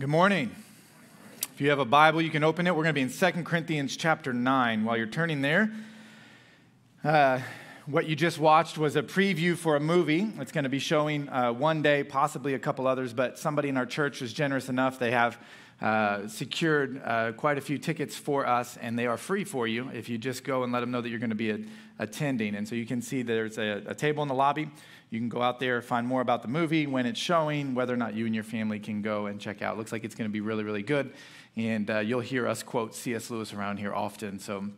Good morning. If you have a Bible, you can open it. We're going to be in 2 Corinthians chapter 9. While you're turning there, uh, what you just watched was a preview for a movie. It's going to be showing uh, one day, possibly a couple others, but somebody in our church was generous enough. They have uh, secured uh, quite a few tickets for us, and they are free for you if you just go and let them know that you're going to be a, attending. And so you can see there's a, a table in the lobby. You can go out there, find more about the movie, when it's showing, whether or not you and your family can go and check out. It Looks like it's going to be really, really good. And uh, you'll hear us quote C.S. Lewis around here often. So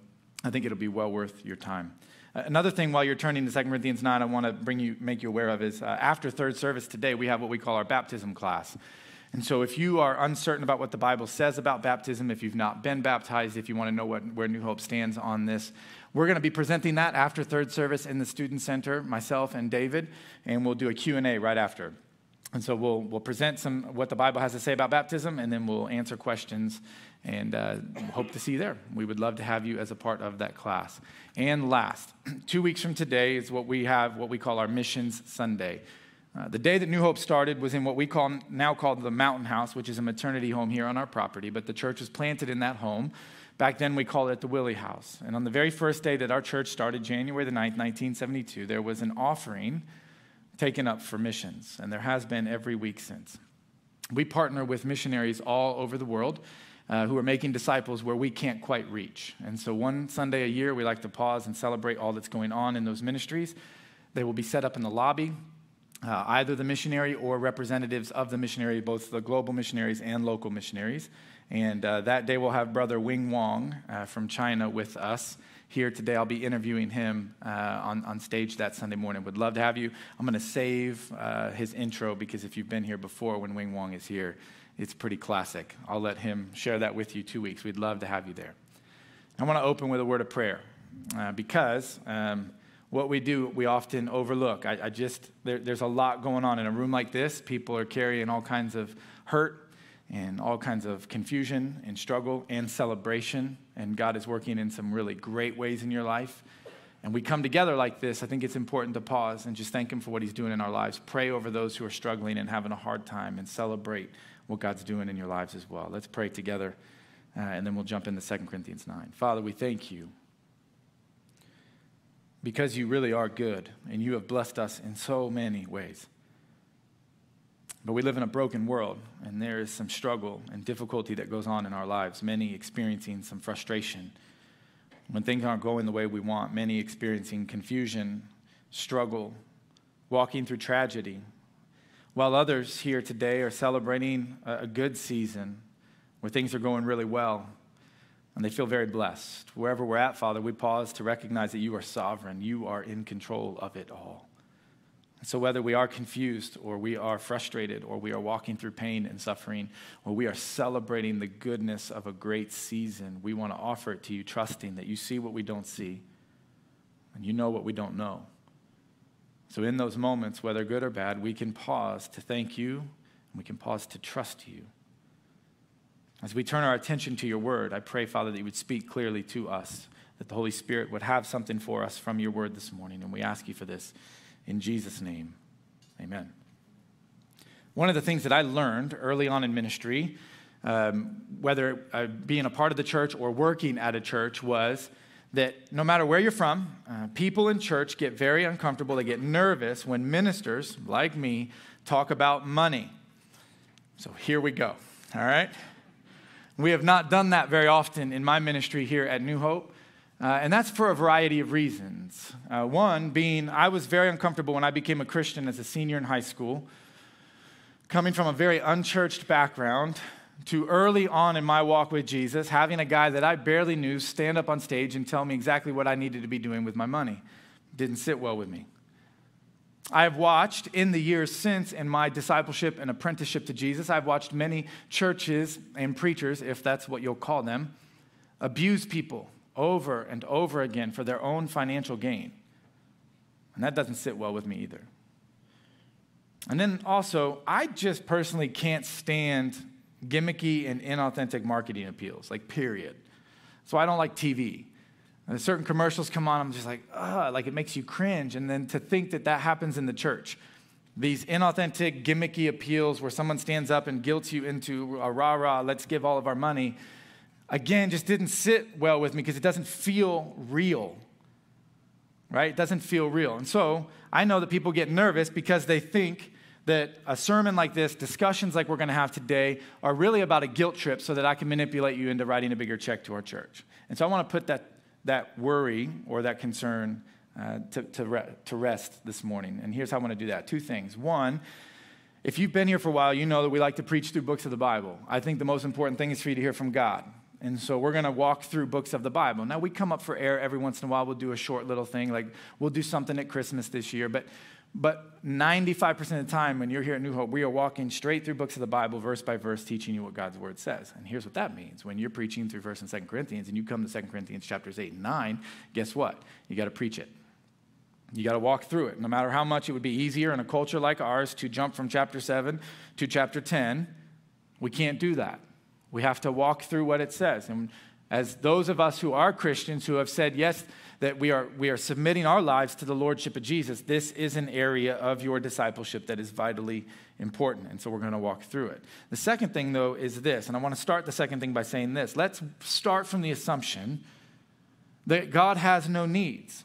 I think it'll be well worth your time. Another thing while you're turning to 2 Corinthians 9, I want to bring you, make you aware of is uh, after third service today, we have what we call our baptism class. And so if you are uncertain about what the Bible says about baptism, if you've not been baptized, if you want to know what, where New Hope stands on this, we're going to be presenting that after third service in the Student Center, myself and David, and we'll do a Q&A right after. And so we'll, we'll present some what the Bible has to say about baptism, and then we'll answer questions and uh, hope to see you there. We would love to have you as a part of that class. And last, two weeks from today is what we have, what we call our Missions Sunday. Uh, the day that New Hope started was in what we call now called the Mountain House, which is a maternity home here on our property, but the church was planted in that home. Back then, we called it the Willie House. And on the very first day that our church started, January the 9th, 1972, there was an offering taken up for missions, and there has been every week since. We partner with missionaries all over the world uh, who are making disciples where we can't quite reach. And so, one Sunday a year, we like to pause and celebrate all that's going on in those ministries. They will be set up in the lobby. Uh, either the missionary or representatives of the missionary, both the global missionaries and local missionaries. And uh, that day we'll have Brother Wing Wong uh, from China with us here today. I'll be interviewing him uh, on, on stage that Sunday morning. Would love to have you. I'm going to save uh, his intro because if you've been here before when Wing Wong is here, it's pretty classic. I'll let him share that with you two weeks. We'd love to have you there. I want to open with a word of prayer uh, because um, what we do, we often overlook. I, I just, there, there's a lot going on in a room like this. People are carrying all kinds of hurt and all kinds of confusion and struggle and celebration. And God is working in some really great ways in your life. And we come together like this, I think it's important to pause and just thank Him for what He's doing in our lives. Pray over those who are struggling and having a hard time and celebrate what God's doing in your lives as well. Let's pray together, uh, and then we'll jump into 2 Corinthians 9. Father, we thank you because you really are good and you have blessed us in so many ways. But we live in a broken world, and there is some struggle and difficulty that goes on in our lives, many experiencing some frustration. When things aren't going the way we want, many experiencing confusion, struggle, walking through tragedy, while others here today are celebrating a good season where things are going really well and they feel very blessed. Wherever we're at, Father, we pause to recognize that you are sovereign, you are in control of it all. And so, whether we are confused or we are frustrated or we are walking through pain and suffering or we are celebrating the goodness of a great season, we want to offer it to you, trusting that you see what we don't see and you know what we don't know. So, in those moments, whether good or bad, we can pause to thank you and we can pause to trust you. As we turn our attention to your word, I pray, Father, that you would speak clearly to us, that the Holy Spirit would have something for us from your word this morning. And we ask you for this in Jesus' name. Amen. One of the things that I learned early on in ministry, um, whether uh, being a part of the church or working at a church, was that no matter where you're from, uh, people in church get very uncomfortable. They get nervous when ministers, like me, talk about money. So here we go, all right? We have not done that very often in my ministry here at New Hope. Uh, and that's for a variety of reasons. Uh, one being, I was very uncomfortable when I became a Christian as a senior in high school, coming from a very unchurched background to early on in my walk with Jesus, having a guy that I barely knew stand up on stage and tell me exactly what I needed to be doing with my money. Didn't sit well with me. I have watched in the years since in my discipleship and apprenticeship to Jesus, I've watched many churches and preachers, if that's what you'll call them, abuse people over and over again for their own financial gain. And that doesn't sit well with me either. And then also, I just personally can't stand gimmicky and inauthentic marketing appeals, like, period. So I don't like TV. And certain commercials come on, I'm just like, ah, like it makes you cringe. And then to think that that happens in the church. these inauthentic, gimmicky appeals where someone stands up and guilts you into a rah rah, let's give all of our money, again, just didn't sit well with me because it doesn't feel real. Right? It doesn't feel real. And so I know that people get nervous because they think that a sermon like this, discussions like we're going to have today, are really about a guilt trip so that I can manipulate you into writing a bigger check to our church. And so I want to put that, that worry or that concern uh, to, to, re- to rest this morning. And here's how I want to do that two things. One, if you've been here for a while, you know that we like to preach through books of the Bible. I think the most important thing is for you to hear from God. And so we're going to walk through books of the Bible. Now, we come up for air every once in a while. We'll do a short little thing, like we'll do something at Christmas this year. But, but 95% of the time, when you're here at New Hope, we are walking straight through books of the Bible, verse by verse, teaching you what God's word says. And here's what that means. When you're preaching through 1st and 2nd Corinthians, and you come to 2nd Corinthians chapters 8 and 9, guess what? You got to preach it. You got to walk through it. No matter how much it would be easier in a culture like ours to jump from chapter 7 to chapter 10, we can't do that. We have to walk through what it says. And as those of us who are Christians who have said, yes, that we are, we are submitting our lives to the Lordship of Jesus, this is an area of your discipleship that is vitally important. And so we're going to walk through it. The second thing, though, is this. And I want to start the second thing by saying this. Let's start from the assumption that God has no needs.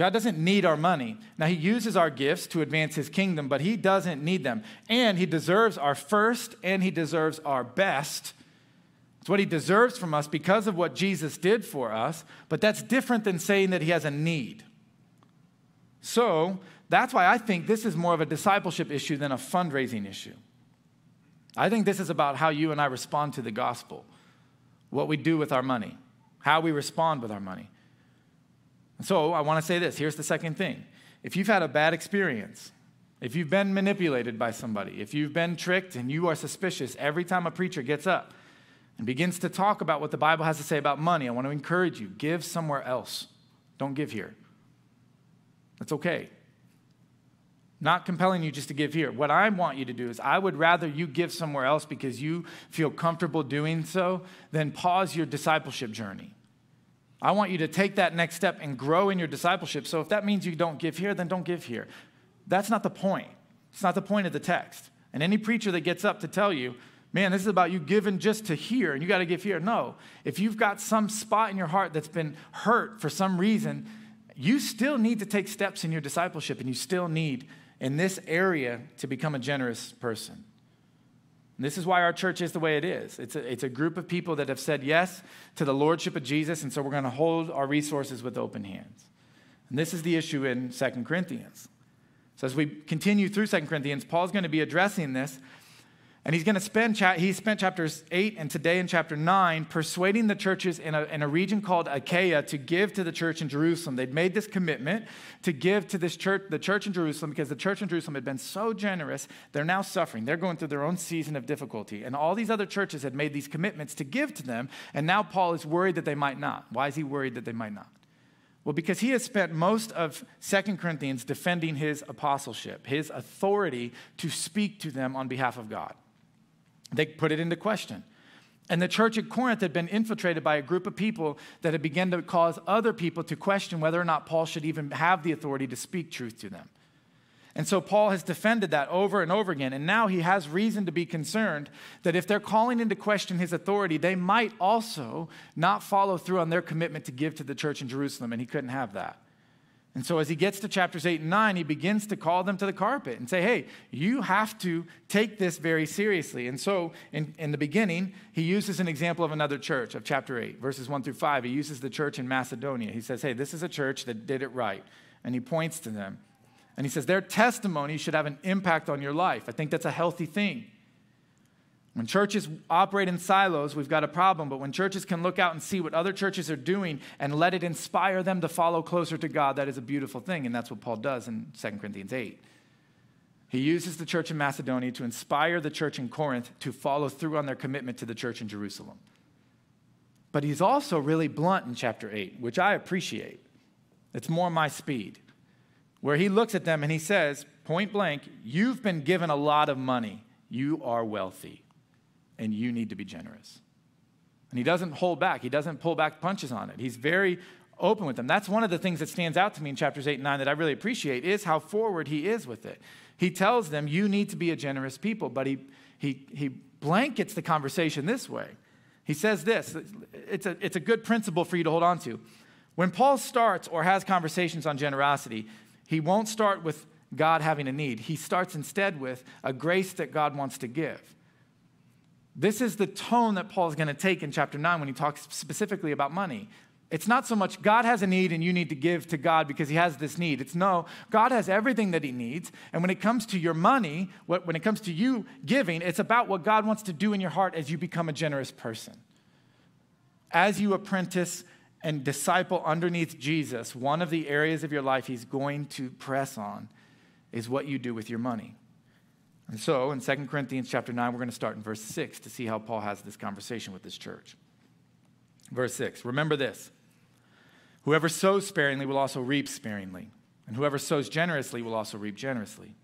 God doesn't need our money. Now, He uses our gifts to advance His kingdom, but He doesn't need them. And He deserves our first and He deserves our best it's what he deserves from us because of what Jesus did for us, but that's different than saying that he has a need. So that's why I think this is more of a discipleship issue than a fundraising issue. I think this is about how you and I respond to the gospel, what we do with our money, how we respond with our money. So I want to say this here's the second thing. If you've had a bad experience, if you've been manipulated by somebody, if you've been tricked and you are suspicious every time a preacher gets up, and begins to talk about what the Bible has to say about money, I want to encourage you give somewhere else. Don't give here. That's okay. Not compelling you just to give here. What I want you to do is, I would rather you give somewhere else because you feel comfortable doing so than pause your discipleship journey. I want you to take that next step and grow in your discipleship. So if that means you don't give here, then don't give here. That's not the point. It's not the point of the text. And any preacher that gets up to tell you, man, this is about you giving just to here and you got to give here. No. If you've got some spot in your heart that's been hurt for some reason, you still need to take steps in your discipleship and you still need in this area to become a generous person. And this is why our church is the way it is. It's a, it's a group of people that have said yes to the lordship of Jesus, and so we're going to hold our resources with open hands. And this is the issue in Second Corinthians. So as we continue through Second Corinthians, Paul's going to be addressing this and he's going to spend, he spent chapters 8 and today in chapter 9 persuading the churches in a, in a region called Achaia to give to the church in Jerusalem. They'd made this commitment to give to this church, the church in Jerusalem, because the church in Jerusalem had been so generous, they're now suffering. They're going through their own season of difficulty. And all these other churches had made these commitments to give to them, and now Paul is worried that they might not. Why is he worried that they might not? Well, because he has spent most of Second Corinthians defending his apostleship, his authority to speak to them on behalf of God. They put it into question. And the church at Corinth had been infiltrated by a group of people that had begun to cause other people to question whether or not Paul should even have the authority to speak truth to them. And so Paul has defended that over and over again. And now he has reason to be concerned that if they're calling into question his authority, they might also not follow through on their commitment to give to the church in Jerusalem. And he couldn't have that. And so, as he gets to chapters 8 and 9, he begins to call them to the carpet and say, hey, you have to take this very seriously. And so, in, in the beginning, he uses an example of another church of chapter 8, verses 1 through 5. He uses the church in Macedonia. He says, hey, this is a church that did it right. And he points to them. And he says, their testimony should have an impact on your life. I think that's a healthy thing. When churches operate in silos, we've got a problem. But when churches can look out and see what other churches are doing and let it inspire them to follow closer to God, that is a beautiful thing. And that's what Paul does in 2 Corinthians 8. He uses the church in Macedonia to inspire the church in Corinth to follow through on their commitment to the church in Jerusalem. But he's also really blunt in chapter 8, which I appreciate. It's more my speed, where he looks at them and he says, point blank, You've been given a lot of money. You are wealthy and you need to be generous. And he doesn't hold back, he doesn't pull back punches on it. He's very open with them. That's one of the things that stands out to me in chapters 8 and 9 that I really appreciate is how forward he is with it. He tells them, You need to be a generous people, but he, he, he blankets the conversation this way. He says this it's a, it's a good principle for you to hold on to. When Paul starts or has conversations on generosity, he won't start with God having a need. He starts instead with a grace that God wants to give. This is the tone that Paul is going to take in chapter 9 when he talks specifically about money. It's not so much God has a need and you need to give to God because he has this need. It's no, God has everything that he needs. And when it comes to your money, when it comes to you giving, it's about what God wants to do in your heart as you become a generous person. As you apprentice and disciple underneath Jesus, one of the areas of your life he's going to press on is what you do with your money. And so in 2 Corinthians chapter 9, we're going to start in verse 6 to see how Paul has this conversation with this church. Verse 6 Remember this whoever sows sparingly will also reap sparingly, and whoever sows generously will also reap generously.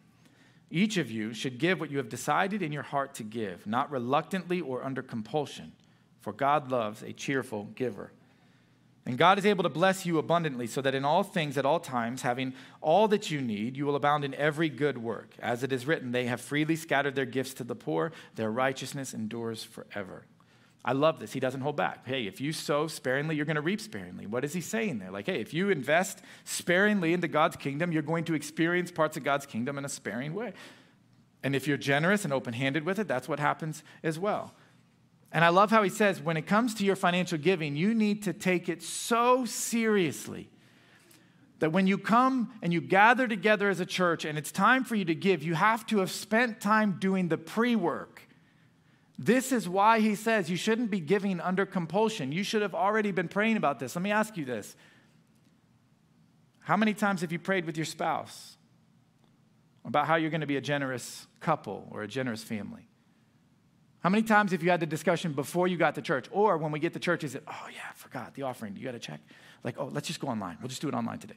Each of you should give what you have decided in your heart to give, not reluctantly or under compulsion, for God loves a cheerful giver. And God is able to bless you abundantly, so that in all things, at all times, having all that you need, you will abound in every good work. As it is written, they have freely scattered their gifts to the poor, their righteousness endures forever. I love this. He doesn't hold back. Hey, if you sow sparingly, you're going to reap sparingly. What is he saying there? Like, hey, if you invest sparingly into God's kingdom, you're going to experience parts of God's kingdom in a sparing way. And if you're generous and open handed with it, that's what happens as well. And I love how he says, when it comes to your financial giving, you need to take it so seriously that when you come and you gather together as a church and it's time for you to give, you have to have spent time doing the pre work. This is why he says you shouldn't be giving under compulsion. You should have already been praying about this. Let me ask you this How many times have you prayed with your spouse about how you're going to be a generous couple or a generous family? How many times have you had the discussion before you got to church? Or when we get to church, is it, oh yeah, I forgot the offering. You got to check. Like, oh, let's just go online. We'll just do it online today.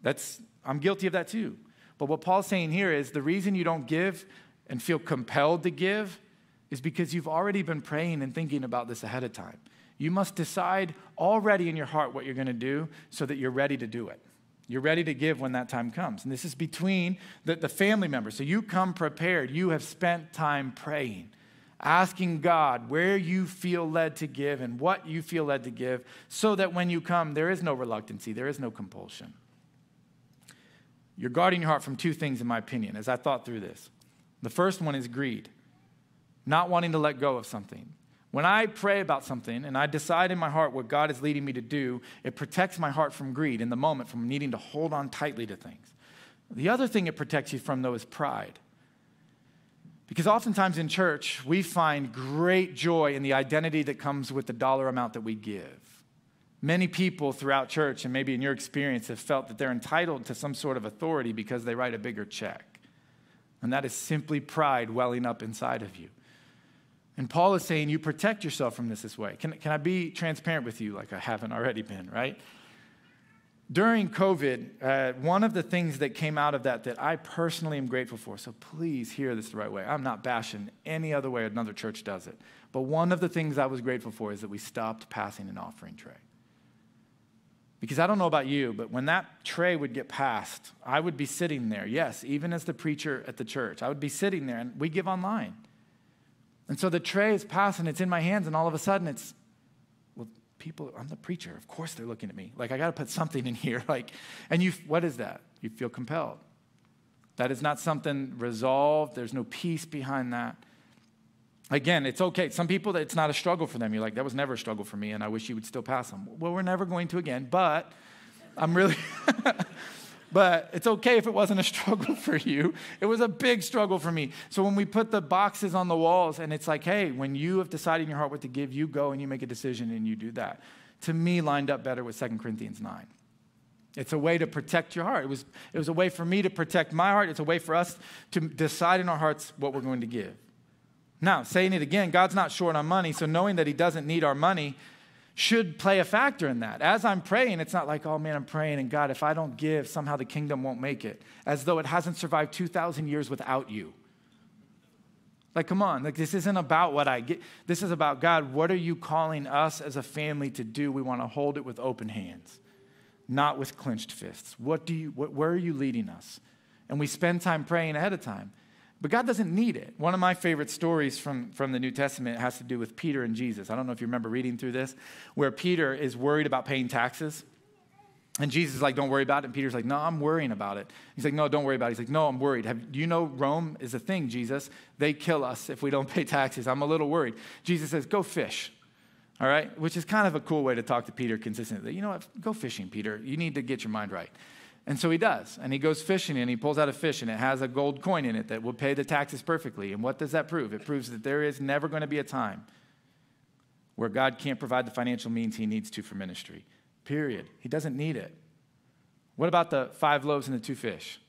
That's, I'm guilty of that too. But what Paul's saying here is the reason you don't give and feel compelled to give is because you've already been praying and thinking about this ahead of time. You must decide already in your heart what you're going to do so that you're ready to do it. You're ready to give when that time comes. And this is between the, the family members. So you come prepared. You have spent time praying asking God where you feel led to give and what you feel led to give, so that when you come, there is no reluctancy, there is no compulsion. You're guarding your heart from two things, in my opinion, as I thought through this. The first one is greed, not wanting to let go of something. When I pray about something and I decide in my heart what God is leading me to do, it protects my heart from greed in the moment, from needing to hold on tightly to things. The other thing it protects you from, though, is pride. Because oftentimes in church, we find great joy in the identity that comes with the dollar amount that we give. Many people throughout church, and maybe in your experience, have felt that they're entitled to some sort of authority because they write a bigger check. And that is simply pride welling up inside of you. And Paul is saying you protect yourself from this this way. Can, can I be transparent with you like I haven't already been, right? During COVID, uh, one of the things that came out of that that I personally am grateful for, so please hear this the right way. I'm not bashing any other way another church does it. But one of the things I was grateful for is that we stopped passing an offering tray. Because I don't know about you, but when that tray would get passed, I would be sitting there, yes, even as the preacher at the church, I would be sitting there and we give online. And so the tray is passed and it's in my hands, and all of a sudden it's people, I'm the preacher. Of course they're looking at me. Like, I got to put something in here. Like, and you, what is that? You feel compelled. That is not something resolved. There's no peace behind that. Again, it's okay. Some people, it's not a struggle for them. You're like, that was never a struggle for me, and I wish you would still pass them. Well, we're never going to again, but I'm really. But it's okay if it wasn't a struggle for you. It was a big struggle for me. So when we put the boxes on the walls and it's like, hey, when you have decided in your heart what to give, you go and you make a decision and you do that. To me, lined up better with 2 Corinthians 9. It's a way to protect your heart. It was, it was a way for me to protect my heart. It's a way for us to decide in our hearts what we're going to give. Now, saying it again, God's not short on money, so knowing that He doesn't need our money should play a factor in that. As I'm praying, it's not like, oh man, I'm praying, and God, if I don't give, somehow the kingdom won't make it, as though it hasn't survived 2,000 years without you. Like, come on, like this isn't about what I get. This is about God. What are you calling us as a family to do? We want to hold it with open hands, not with clenched fists. What do you, what, where are you leading us? And we spend time praying ahead of time. But God doesn't need it. One of my favorite stories from, from the New Testament has to do with Peter and Jesus. I don't know if you remember reading through this, where Peter is worried about paying taxes. And Jesus is like, don't worry about it. And Peter's like, no, I'm worrying about it. He's like, no, don't worry about it. He's like, no, I'm worried. Have, do you know Rome is a thing, Jesus? They kill us if we don't pay taxes. I'm a little worried. Jesus says, go fish. All right? Which is kind of a cool way to talk to Peter consistently. You know what? Go fishing, Peter. You need to get your mind right. And so he does. And he goes fishing and he pulls out a fish and it has a gold coin in it that will pay the taxes perfectly. And what does that prove? It proves that there is never going to be a time where God can't provide the financial means he needs to for ministry. Period. He doesn't need it. What about the five loaves and the two fish?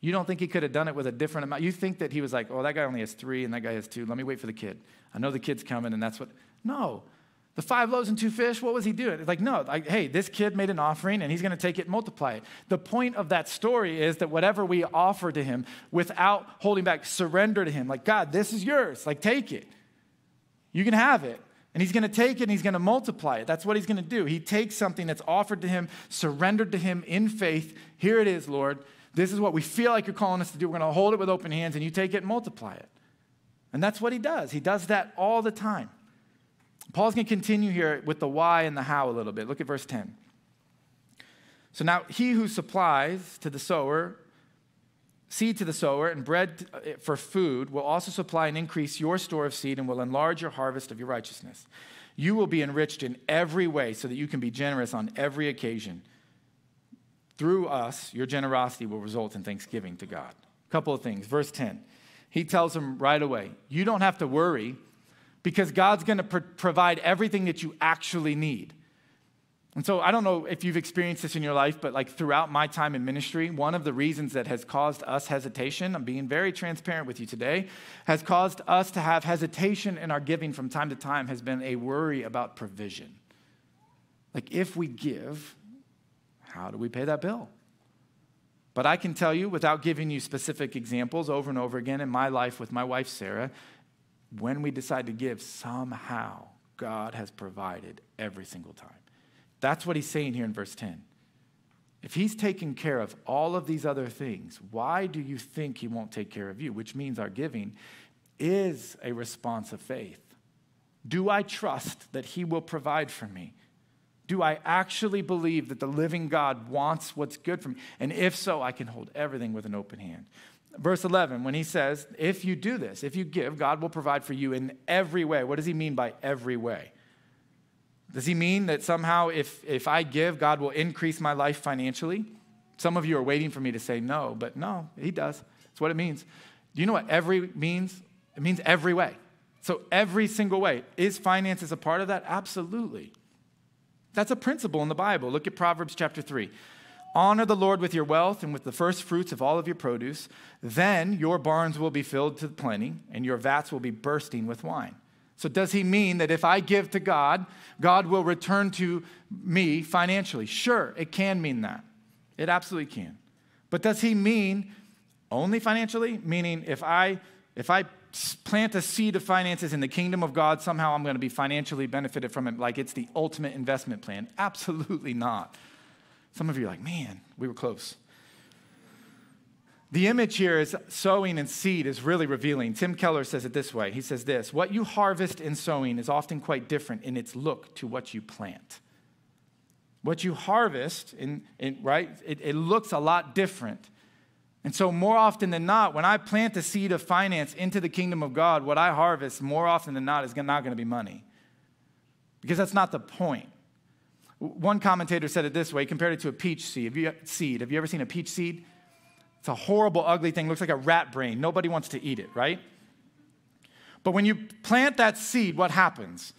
You don't think he could have done it with a different amount? You think that he was like, oh, that guy only has three and that guy has two. Let me wait for the kid. I know the kid's coming and that's what. No. The five loaves and two fish, what was he doing? It's like, no, like, hey, this kid made an offering and he's going to take it and multiply it. The point of that story is that whatever we offer to him without holding back, surrender to him. Like, God, this is yours. Like, take it. You can have it. And he's going to take it and he's going to multiply it. That's what he's going to do. He takes something that's offered to him, surrendered to him in faith. Here it is, Lord. This is what we feel like you're calling us to do. We're going to hold it with open hands and you take it and multiply it. And that's what he does. He does that all the time. Paul's going to continue here with the why and the how a little bit. Look at verse 10. So now he who supplies to the sower seed to the sower and bread uh, for food will also supply and increase your store of seed and will enlarge your harvest of your righteousness. You will be enriched in every way so that you can be generous on every occasion. Through us, your generosity will result in thanksgiving to God. A couple of things. Verse 10, he tells them right away, You don't have to worry because God's going to pro- provide everything that you actually need. And so I don't know if you've experienced this in your life, but like throughout my time in ministry, one of the reasons that has caused us hesitation, I'm being very transparent with you today, has caused us to have hesitation in our giving from time to time has been a worry about provision. Like if we give, how do we pay that bill? But I can tell you, without giving you specific examples over and over again in my life with my wife, Sarah, when we decide to give, somehow God has provided every single time. That's what he's saying here in verse 10. If he's taken care of all of these other things, why do you think he won't take care of you? Which means our giving is a response of faith. Do I trust that he will provide for me? Do I actually believe that the living God wants what's good for me? And if so, I can hold everything with an open hand. Verse 11, when he says, If you do this, if you give, God will provide for you in every way. What does he mean by every way? Does he mean that somehow if, if I give, God will increase my life financially? Some of you are waiting for me to say no, but no, he does. That's what it means. Do you know what every means? It means every way. So, every single way. Is finances a part of that? Absolutely. That's a principle in the Bible. Look at Proverbs chapter 3. Honor the Lord with your wealth and with the first fruits of all of your produce. Then your barns will be filled to plenty, and your vats will be bursting with wine. So, does he mean that if I give to God, God will return to me financially? Sure, it can mean that. It absolutely can. But does he mean only financially? Meaning, if I, if I plant a seed of finances in the kingdom of God, somehow I'm going to be financially benefited from it, like it's the ultimate investment plan? Absolutely not. Some of you are like, man, we were close. The image here is sowing and seed is really revealing. Tim Keller says it this way. He says this What you harvest in sowing is often quite different in its look to what you plant. What you harvest, in, in right, it, it looks a lot different. And so, more often than not, when I plant a seed of finance into the kingdom of God, what I harvest more often than not is not going to be money. Because that's not the point. One commentator said it this way, compared it to a peach seed. Have you, seed. Have you ever seen a peach seed? It's a horrible, ugly thing. Looks like a rat brain. Nobody wants to eat it, right? But when you plant that seed, what happens?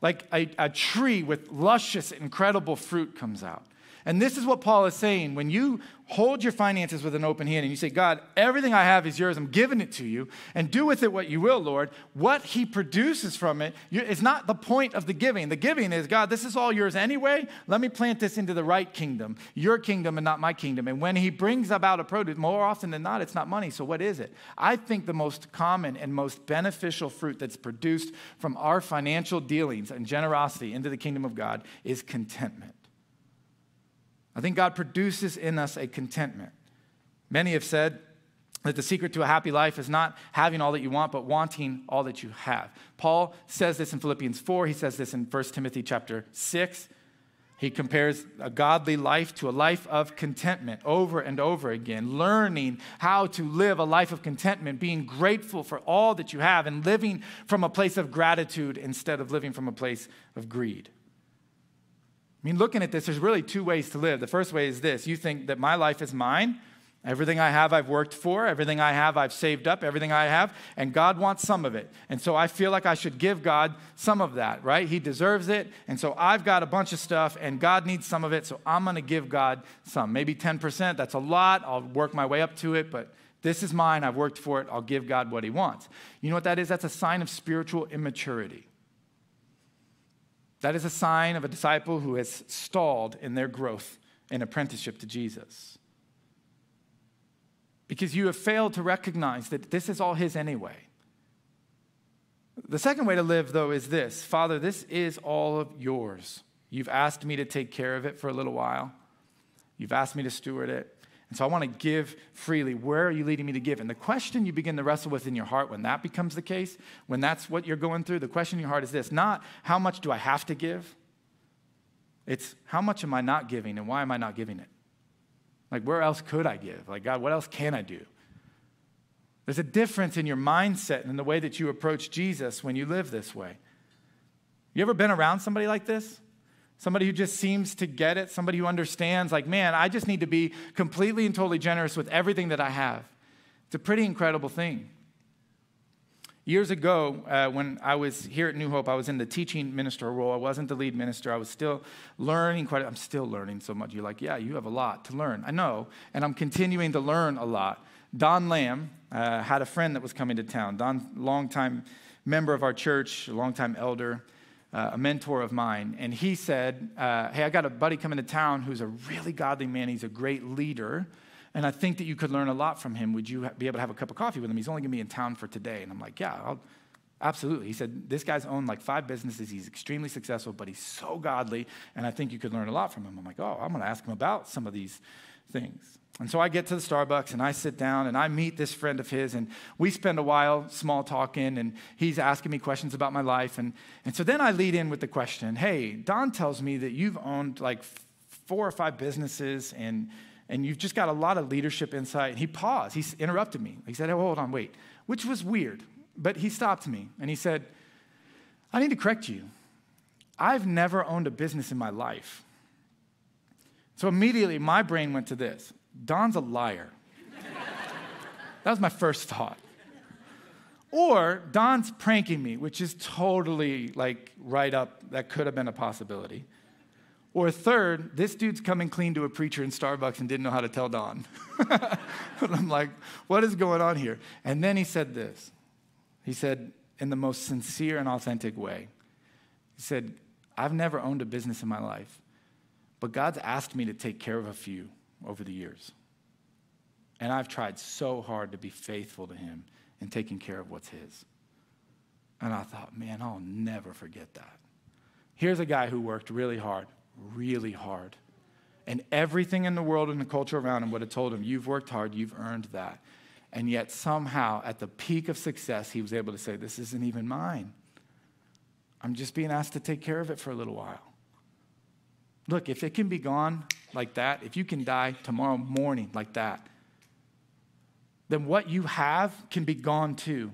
Like a, a tree with luscious, incredible fruit comes out. And this is what Paul is saying. When you hold your finances with an open hand and you say, God, everything I have is yours, I'm giving it to you, and do with it what you will, Lord, what he produces from it is not the point of the giving. The giving is, God, this is all yours anyway. Let me plant this into the right kingdom, your kingdom and not my kingdom. And when he brings about a produce, more often than not, it's not money. So what is it? I think the most common and most beneficial fruit that's produced from our financial dealings and generosity into the kingdom of God is contentment. I think God produces in us a contentment. Many have said that the secret to a happy life is not having all that you want, but wanting all that you have. Paul says this in Philippians 4. He says this in 1 Timothy chapter 6. He compares a godly life to a life of contentment over and over again, learning how to live a life of contentment, being grateful for all that you have, and living from a place of gratitude instead of living from a place of greed. I mean, looking at this, there's really two ways to live. The first way is this you think that my life is mine. Everything I have, I've worked for. Everything I have, I've saved up. Everything I have, and God wants some of it. And so I feel like I should give God some of that, right? He deserves it. And so I've got a bunch of stuff, and God needs some of it. So I'm going to give God some. Maybe 10%. That's a lot. I'll work my way up to it, but this is mine. I've worked for it. I'll give God what He wants. You know what that is? That's a sign of spiritual immaturity. That is a sign of a disciple who has stalled in their growth and apprenticeship to Jesus. Because you have failed to recognize that this is all His anyway. The second way to live, though, is this Father, this is all of yours. You've asked me to take care of it for a little while, you've asked me to steward it. And so I want to give freely. Where are you leading me to give? And the question you begin to wrestle with in your heart when that becomes the case, when that's what you're going through, the question in your heart is this not how much do I have to give? It's how much am I not giving and why am I not giving it? Like, where else could I give? Like, God, what else can I do? There's a difference in your mindset and in the way that you approach Jesus when you live this way. You ever been around somebody like this? Somebody who just seems to get it, somebody who understands, like, man, I just need to be completely and totally generous with everything that I have. It's a pretty incredible thing. Years ago, uh, when I was here at New Hope, I was in the teaching minister role. I wasn't the lead minister. I was still learning quite. I'm still learning so much. You're like, yeah, you have a lot to learn. I know, and I'm continuing to learn a lot. Don Lamb uh, had a friend that was coming to town. Don, longtime member of our church, longtime elder uh, a mentor of mine, and he said, uh, Hey, I got a buddy coming to town who's a really godly man. He's a great leader, and I think that you could learn a lot from him. Would you be able to have a cup of coffee with him? He's only going to be in town for today. And I'm like, Yeah, I'll, absolutely. He said, This guy's owned like five businesses. He's extremely successful, but he's so godly, and I think you could learn a lot from him. I'm like, Oh, I'm going to ask him about some of these things. And so I get to the Starbucks and I sit down and I meet this friend of his, and we spend a while small talking, and he's asking me questions about my life. And, and so then I lead in with the question Hey, Don tells me that you've owned like four or five businesses and, and you've just got a lot of leadership insight. And he paused, he interrupted me. He said, oh, Hold on, wait, which was weird. But he stopped me and he said, I need to correct you. I've never owned a business in my life. So immediately my brain went to this Don's a liar. that was my first thought. Or Don's pranking me, which is totally like right up, that could have been a possibility. Or third, this dude's coming clean to a preacher in Starbucks and didn't know how to tell Don. I'm like, what is going on here? And then he said this. He said, in the most sincere and authentic way, he said, I've never owned a business in my life, but God's asked me to take care of a few over the years. And I've tried so hard to be faithful to him and taking care of what's his. And I thought, man, I'll never forget that. Here's a guy who worked really hard, really hard. And everything in the world and the culture around him would have told him, You've worked hard, you've earned that. And yet, somehow, at the peak of success, he was able to say, This isn't even mine. I'm just being asked to take care of it for a little while. Look, if it can be gone like that, if you can die tomorrow morning like that, then what you have can be gone too.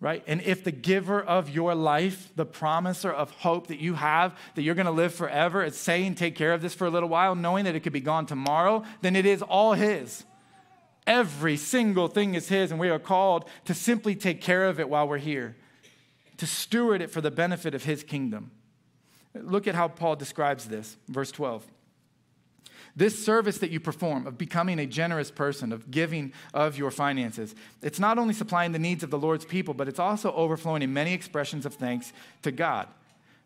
Right? And if the giver of your life, the promiser of hope that you have, that you're going to live forever, is saying, take care of this for a little while, knowing that it could be gone tomorrow, then it is all His. Every single thing is His, and we are called to simply take care of it while we're here, to steward it for the benefit of His kingdom. Look at how Paul describes this, verse 12. This service that you perform of becoming a generous person, of giving of your finances, it's not only supplying the needs of the Lord's people, but it's also overflowing in many expressions of thanks to God.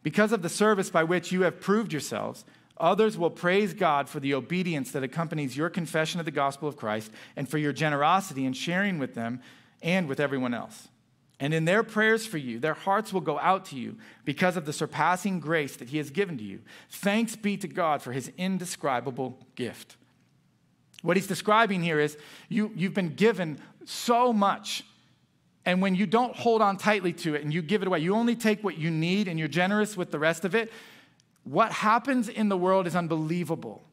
Because of the service by which you have proved yourselves, others will praise God for the obedience that accompanies your confession of the gospel of Christ and for your generosity in sharing with them and with everyone else. And in their prayers for you, their hearts will go out to you because of the surpassing grace that He has given to you. Thanks be to God for His indescribable gift. What He's describing here is you, you've been given so much. And when you don't hold on tightly to it and you give it away, you only take what you need and you're generous with the rest of it, what happens in the world is unbelievable.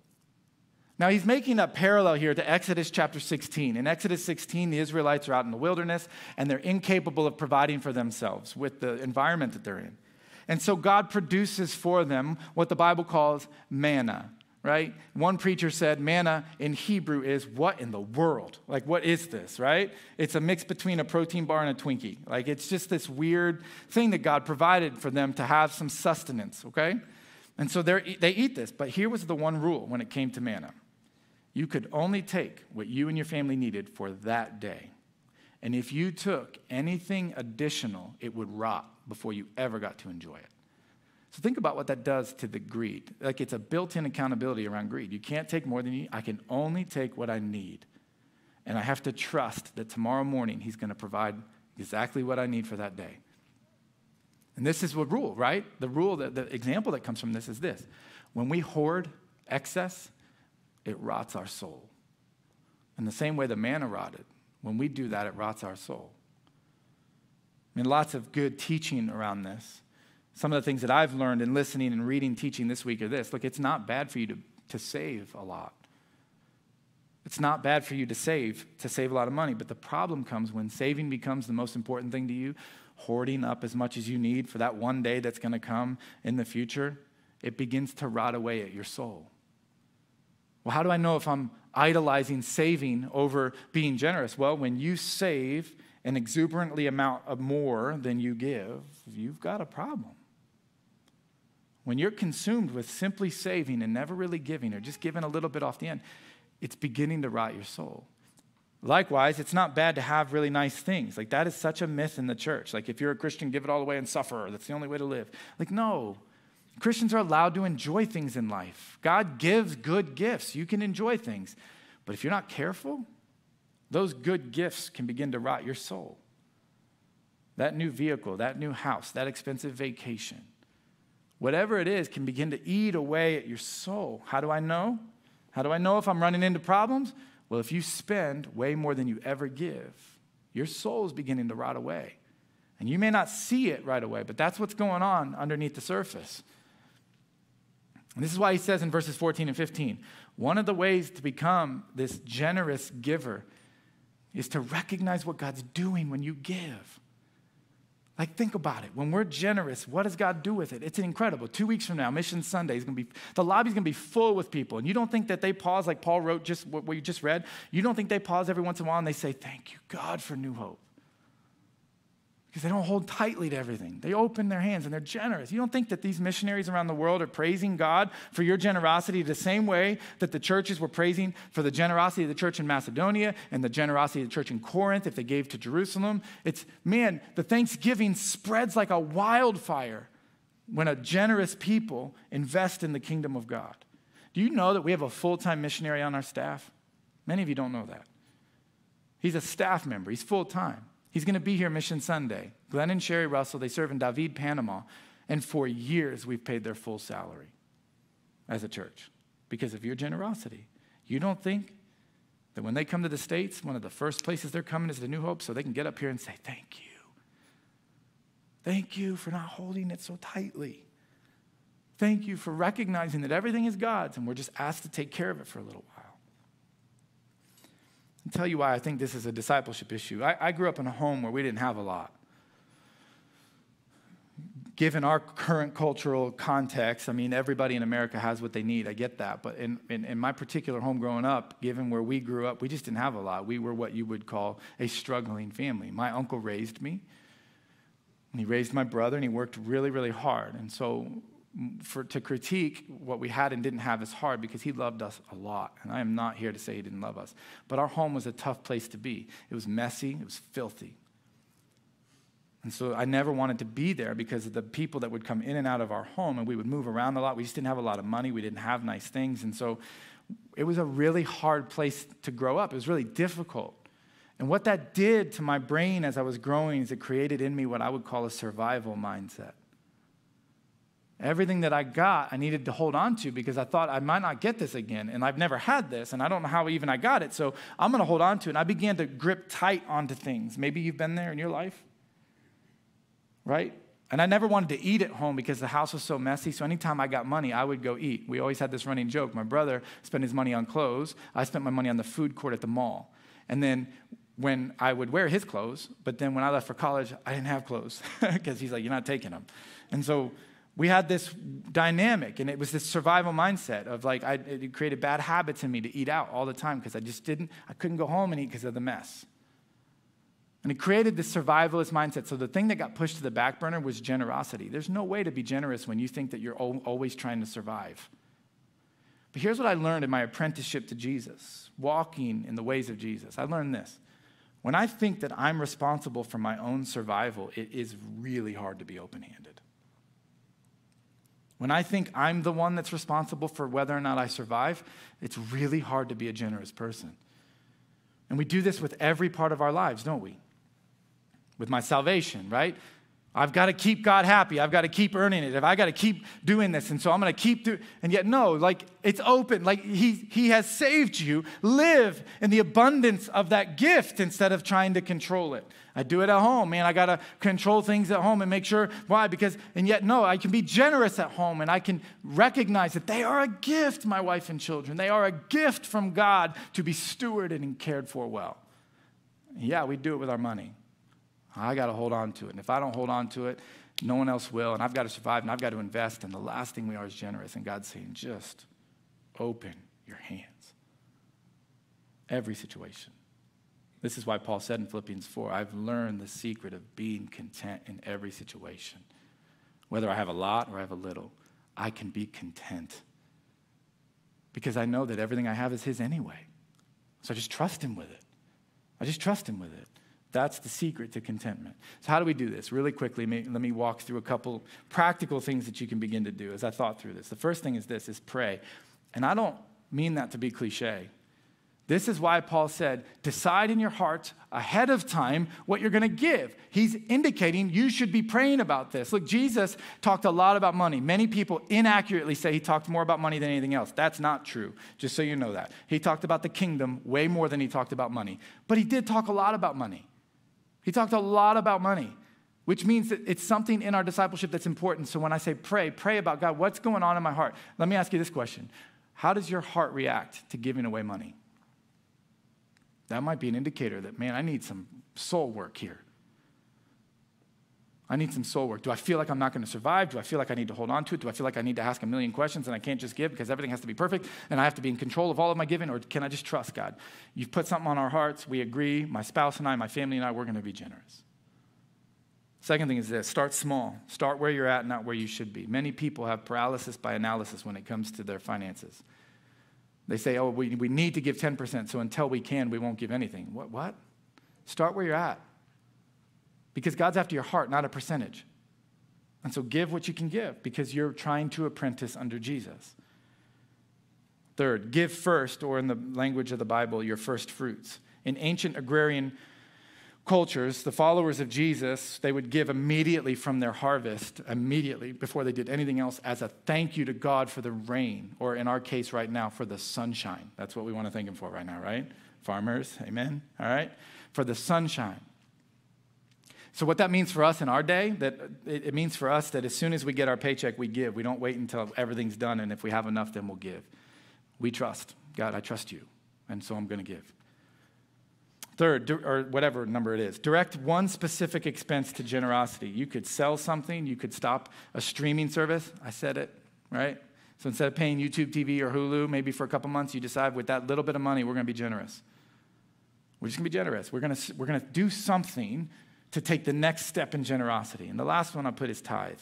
Now, he's making a parallel here to Exodus chapter 16. In Exodus 16, the Israelites are out in the wilderness and they're incapable of providing for themselves with the environment that they're in. And so God produces for them what the Bible calls manna, right? One preacher said manna in Hebrew is what in the world? Like, what is this, right? It's a mix between a protein bar and a Twinkie. Like, it's just this weird thing that God provided for them to have some sustenance, okay? And so they eat this. But here was the one rule when it came to manna you could only take what you and your family needed for that day. And if you took anything additional, it would rot before you ever got to enjoy it. So think about what that does to the greed. Like it's a built in accountability around greed. You can't take more than you need. I can only take what I need. And I have to trust that tomorrow morning he's going to provide exactly what I need for that day. And this is the rule, right? The rule, that, the example that comes from this is this when we hoard excess, it rots our soul. In the same way the manna rotted, when we do that, it rots our soul. I mean, lots of good teaching around this. Some of the things that I've learned in listening and reading teaching this week are this look, it's not bad for you to, to save a lot. It's not bad for you to save, to save a lot of money, but the problem comes when saving becomes the most important thing to you, hoarding up as much as you need for that one day that's going to come in the future, it begins to rot away at your soul. Well, how do I know if I'm idolizing saving over being generous? Well, when you save an exuberantly amount of more than you give, you've got a problem. When you're consumed with simply saving and never really giving or just giving a little bit off the end, it's beginning to rot your soul. Likewise, it's not bad to have really nice things. Like, that is such a myth in the church. Like, if you're a Christian, give it all away and suffer. That's the only way to live. Like, no. Christians are allowed to enjoy things in life. God gives good gifts. You can enjoy things. But if you're not careful, those good gifts can begin to rot your soul. That new vehicle, that new house, that expensive vacation, whatever it is, can begin to eat away at your soul. How do I know? How do I know if I'm running into problems? Well, if you spend way more than you ever give, your soul is beginning to rot away. And you may not see it right away, but that's what's going on underneath the surface. And this is why he says in verses 14 and 15 one of the ways to become this generous giver is to recognize what God's doing when you give. Like, think about it. When we're generous, what does God do with it? It's incredible. Two weeks from now, Mission Sunday is going to be, the lobby's going to be full with people. And you don't think that they pause, like Paul wrote just what you just read? You don't think they pause every once in a while and they say, Thank you, God, for new hope because they don't hold tightly to everything. They open their hands and they're generous. You don't think that these missionaries around the world are praising God for your generosity the same way that the churches were praising for the generosity of the church in Macedonia and the generosity of the church in Corinth if they gave to Jerusalem? It's, man, the thanksgiving spreads like a wildfire when a generous people invest in the kingdom of God. Do you know that we have a full time missionary on our staff? Many of you don't know that. He's a staff member, he's full time. He's going to be here Mission Sunday. Glenn and Sherry Russell, they serve in David, Panama. And for years, we've paid their full salary as a church because of your generosity. You don't think that when they come to the States, one of the first places they're coming is the New Hope so they can get up here and say, Thank you. Thank you for not holding it so tightly. Thank you for recognizing that everything is God's and we're just asked to take care of it for a little while. Tell you why I think this is a discipleship issue. I, I grew up in a home where we didn't have a lot. Given our current cultural context, I mean, everybody in America has what they need. I get that. But in, in, in my particular home growing up, given where we grew up, we just didn't have a lot. We were what you would call a struggling family. My uncle raised me, and he raised my brother, and he worked really, really hard. And so for, to critique what we had and didn't have is hard because he loved us a lot. And I am not here to say he didn't love us. But our home was a tough place to be. It was messy, it was filthy. And so I never wanted to be there because of the people that would come in and out of our home and we would move around a lot. We just didn't have a lot of money, we didn't have nice things. And so it was a really hard place to grow up. It was really difficult. And what that did to my brain as I was growing is it created in me what I would call a survival mindset. Everything that I got, I needed to hold on to because I thought I might not get this again. And I've never had this, and I don't know how even I got it. So I'm going to hold on to it. And I began to grip tight onto things. Maybe you've been there in your life, right? And I never wanted to eat at home because the house was so messy. So anytime I got money, I would go eat. We always had this running joke. My brother spent his money on clothes, I spent my money on the food court at the mall. And then when I would wear his clothes, but then when I left for college, I didn't have clothes because he's like, You're not taking them. And so we had this dynamic, and it was this survival mindset of like, I, it created bad habits in me to eat out all the time because I just didn't, I couldn't go home and eat because of the mess. And it created this survivalist mindset. So the thing that got pushed to the back burner was generosity. There's no way to be generous when you think that you're always trying to survive. But here's what I learned in my apprenticeship to Jesus, walking in the ways of Jesus. I learned this. When I think that I'm responsible for my own survival, it is really hard to be open handed. When I think I'm the one that's responsible for whether or not I survive, it's really hard to be a generous person. And we do this with every part of our lives, don't we? With my salvation, right? I've got to keep God happy. I've got to keep earning it. If I got to keep doing this, and so I'm going to keep doing. And yet, no, like it's open. Like he he has saved you. Live in the abundance of that gift instead of trying to control it. I do it at home, man. I got to control things at home and make sure why because and yet no, I can be generous at home and I can recognize that they are a gift, my wife and children. They are a gift from God to be stewarded and cared for well. Yeah, we do it with our money. I got to hold on to it. And if I don't hold on to it, no one else will. And I've got to survive and I've got to invest. And the last thing we are is generous. And God's saying, just open your hands. Every situation. This is why Paul said in Philippians 4 I've learned the secret of being content in every situation. Whether I have a lot or I have a little, I can be content. Because I know that everything I have is His anyway. So I just trust Him with it. I just trust Him with it. That's the secret to contentment. So, how do we do this? Really quickly, let me walk through a couple practical things that you can begin to do as I thought through this. The first thing is this is pray. And I don't mean that to be cliche. This is why Paul said, decide in your heart ahead of time what you're going to give. He's indicating you should be praying about this. Look, Jesus talked a lot about money. Many people inaccurately say he talked more about money than anything else. That's not true, just so you know that. He talked about the kingdom way more than he talked about money. But he did talk a lot about money. He talked a lot about money, which means that it's something in our discipleship that's important. So when I say pray, pray about God, what's going on in my heart? Let me ask you this question How does your heart react to giving away money? That might be an indicator that, man, I need some soul work here. I need some soul work. Do I feel like I'm not going to survive? Do I feel like I need to hold on to it? Do I feel like I need to ask a million questions and I can't just give because everything has to be perfect and I have to be in control of all of my giving? Or can I just trust God? You've put something on our hearts. We agree. My spouse and I, my family and I, we're going to be generous. Second thing is this start small. Start where you're at, not where you should be. Many people have paralysis by analysis when it comes to their finances. They say, oh, we, we need to give 10%, so until we can, we won't give anything. What? what? Start where you're at. Because God's after your heart, not a percentage. And so give what you can give because you're trying to apprentice under Jesus. Third, give first, or in the language of the Bible, your first fruits. In ancient agrarian cultures, the followers of Jesus, they would give immediately from their harvest, immediately before they did anything else, as a thank you to God for the rain, or in our case right now, for the sunshine. That's what we want to thank Him for right now, right? Farmers, amen? All right? For the sunshine. So, what that means for us in our day, that it means for us that as soon as we get our paycheck, we give. We don't wait until everything's done, and if we have enough, then we'll give. We trust. God, I trust you, and so I'm going to give. Third, or whatever number it is, direct one specific expense to generosity. You could sell something, you could stop a streaming service. I said it, right? So instead of paying YouTube TV or Hulu, maybe for a couple months, you decide with that little bit of money, we're going to be generous. We're just going to be generous. We're going to, we're going to do something to take the next step in generosity. And the last one I put is tithe.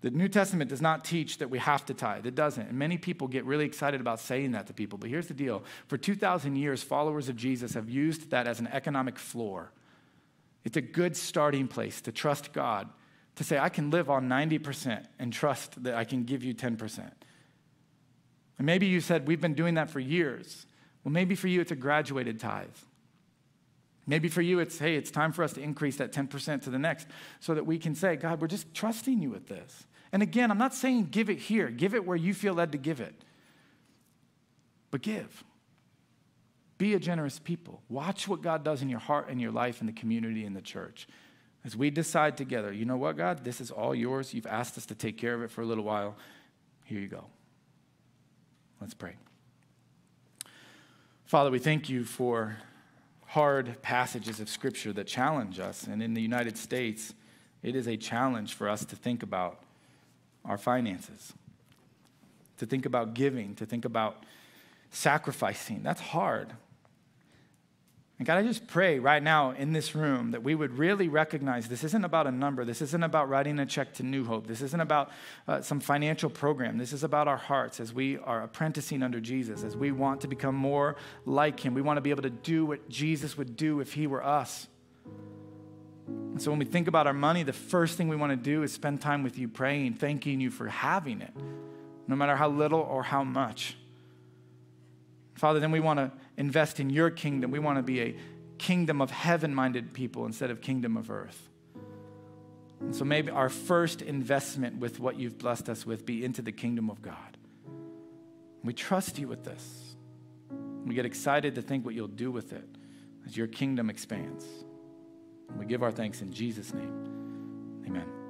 The New Testament does not teach that we have to tithe. It doesn't. And many people get really excited about saying that to people. But here's the deal for 2,000 years, followers of Jesus have used that as an economic floor. It's a good starting place to trust God, to say, I can live on 90% and trust that I can give you 10%. And maybe you said, We've been doing that for years. Well, maybe for you, it's a graduated tithe. Maybe for you, it's, hey, it's time for us to increase that 10% to the next so that we can say, God, we're just trusting you with this. And again, I'm not saying give it here, give it where you feel led to give it. But give. Be a generous people. Watch what God does in your heart and your life in the community and the church. As we decide together, you know what, God, this is all yours. You've asked us to take care of it for a little while. Here you go. Let's pray. Father, we thank you for hard passages of Scripture that challenge us. And in the United States, it is a challenge for us to think about our finances, to think about giving, to think about sacrificing. That's hard. And God, I just pray right now in this room that we would really recognize this isn't about a number. This isn't about writing a check to New Hope. This isn't about uh, some financial program. This is about our hearts as we are apprenticing under Jesus, as we want to become more like Him. We want to be able to do what Jesus would do if He were us. And so when we think about our money, the first thing we want to do is spend time with you praying, thanking you for having it, no matter how little or how much. Father, then we want to invest in your kingdom. We want to be a kingdom of heaven minded people instead of kingdom of earth. And so maybe our first investment with what you've blessed us with be into the kingdom of God. We trust you with this. We get excited to think what you'll do with it as your kingdom expands. We give our thanks in Jesus' name. Amen.